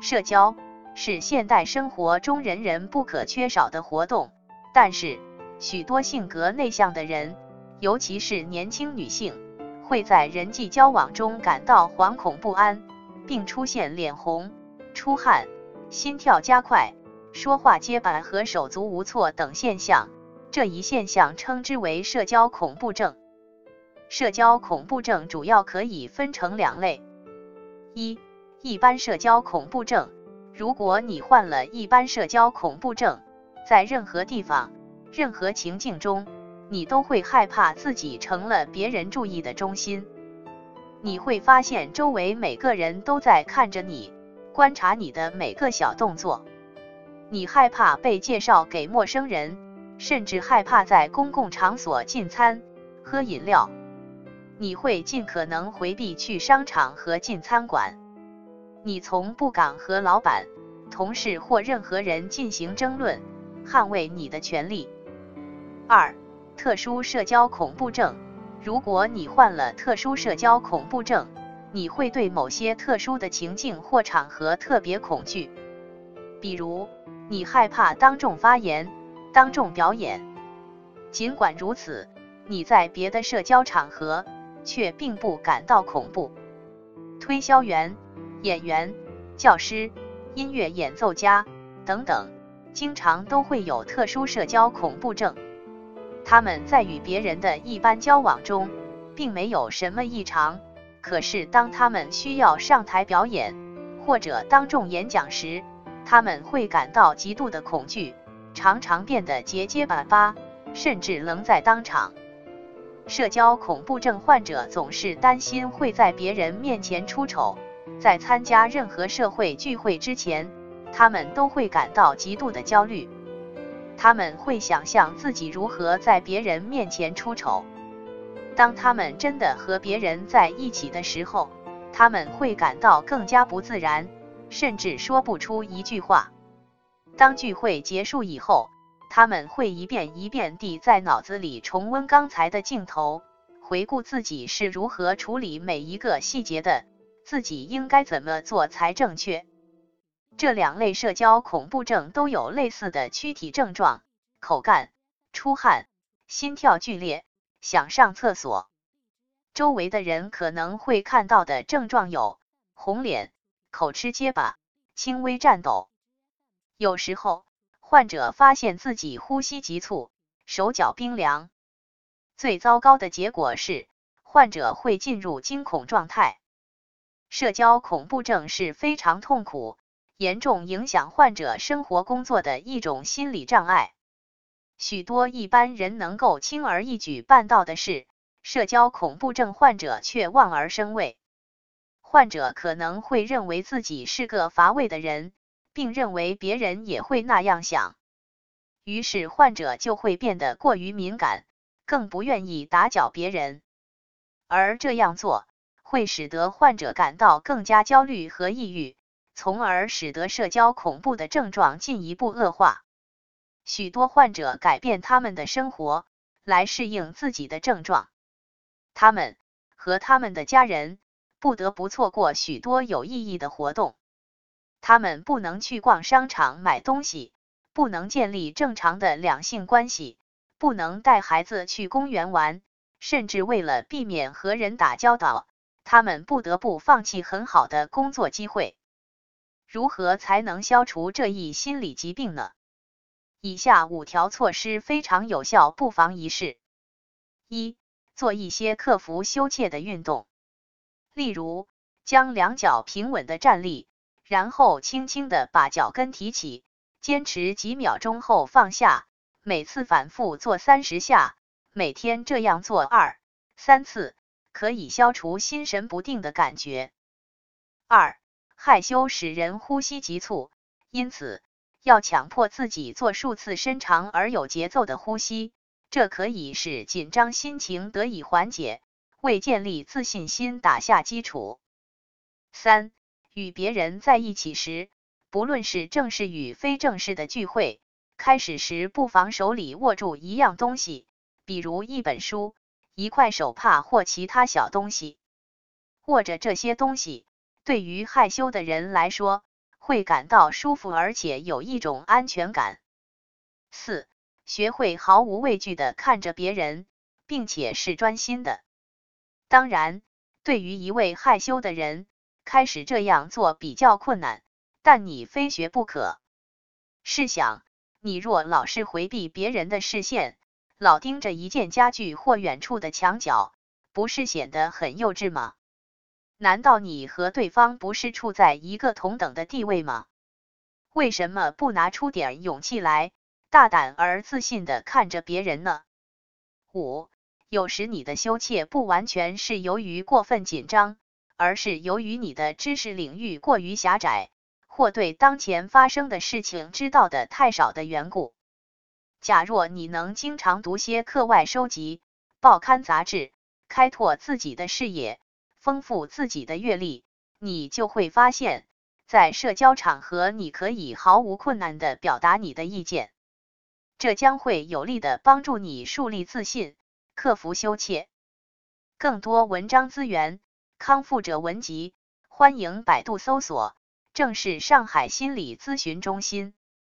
社交是现代生活中人人不可缺少的活动，但是许多性格内向的人，尤其是年轻女性，会在人际交往中感到惶恐不安，并出现脸红、出汗、心跳加快、说话结巴和手足无措等现象。这一现象称之为社交恐怖症。社交恐怖症主要可以分成两类：一、一般社交恐怖症。如果你患了一般社交恐怖症，在任何地方、任何情境中，你都会害怕自己成了别人注意的中心。你会发现周围每个人都在看着你，观察你的每个小动作。你害怕被介绍给陌生人，甚至害怕在公共场所进餐、喝饮料。你会尽可能回避去商场和进餐馆。你从不敢和老板、同事或任何人进行争论，捍卫你的权利。二、特殊社交恐怖症。如果你患了特殊社交恐怖症，你会对某些特殊的情境或场合特别恐惧。比如，你害怕当众发言、当众表演。尽管如此，你在别的社交场合。却并不感到恐怖。推销员、演员、教师、音乐演奏家等等，经常都会有特殊社交恐怖症。他们在与别人的一般交往中，并没有什么异常。可是当他们需要上台表演或者当众演讲时，他们会感到极度的恐惧，常常变得结结巴巴，甚至愣在当场。社交恐怖症患者总是担心会在别人面前出丑，在参加任何社会聚会之前，他们都会感到极度的焦虑。他们会想象自己如何在别人面前出丑。当他们真的和别人在一起的时候，他们会感到更加不自然，甚至说不出一句话。当聚会结束以后，他们会一遍一遍地在脑子里重温刚才的镜头，回顾自己是如何处理每一个细节的，自己应该怎么做才正确。这两类社交恐怖症都有类似的躯体症状：口干、出汗、心跳剧烈、想上厕所。周围的人可能会看到的症状有红脸、口吃结巴、轻微颤抖。有时候。患者发现自己呼吸急促，手脚冰凉。最糟糕的结果是，患者会进入惊恐状态。社交恐怖症是非常痛苦、严重影响患者生活工作的一种心理障碍。许多一般人能够轻而易举办到的事，社交恐怖症患者却望而生畏。患者可能会认为自己是个乏味的人。并认为别人也会那样想，于是患者就会变得过于敏感，更不愿意打搅别人，而这样做会使得患者感到更加焦虑和抑郁，从而使得社交恐怖的症状进一步恶化。许多患者改变他们的生活来适应自己的症状，他们和他们的家人不得不错过许多有意义的活动。他们不能去逛商场买东西，不能建立正常的两性关系，不能带孩子去公园玩，甚至为了避免和人打交道，他们不得不放弃很好的工作机会。如何才能消除这一心理疾病呢？以下五条措施非常有效，不妨一试：一、做一些克服羞怯的运动，例如将两脚平稳的站立。然后轻轻的把脚跟提起，坚持几秒钟后放下，每次反复做三十下，每天这样做二三次，可以消除心神不定的感觉。二、害羞使人呼吸急促，因此要强迫自己做数次深长而有节奏的呼吸，这可以使紧张心情得以缓解，为建立自信心打下基础。三。与别人在一起时，不论是正式与非正式的聚会，开始时不妨手里握住一样东西，比如一本书、一块手帕或其他小东西。握着这些东西，对于害羞的人来说，会感到舒服，而且有一种安全感。四、学会毫无畏惧的看着别人，并且是专心的。当然，对于一位害羞的人，开始这样做比较困难，但你非学不可。试想，你若老是回避别人的视线，老盯着一件家具或远处的墙角，不是显得很幼稚吗？难道你和对方不是处在一个同等的地位吗？为什么不拿出点勇气来，大胆而自信的看着别人呢？五，有时你的羞怯不完全是由于过分紧张，而是由于你的知识领域过于狭窄，或对当前发生的事情知道的太少的缘故。假若你能经常读些课外收集、报刊杂志，开拓自己的视野。丰富自己的阅历，你就会发现，在社交场合，你可以毫无困难的表达你的意见，这将会有力的帮助你树立自信，克服羞怯。更多文章资源，康复者文集，欢迎百度搜索“正是上海心理咨询中心”。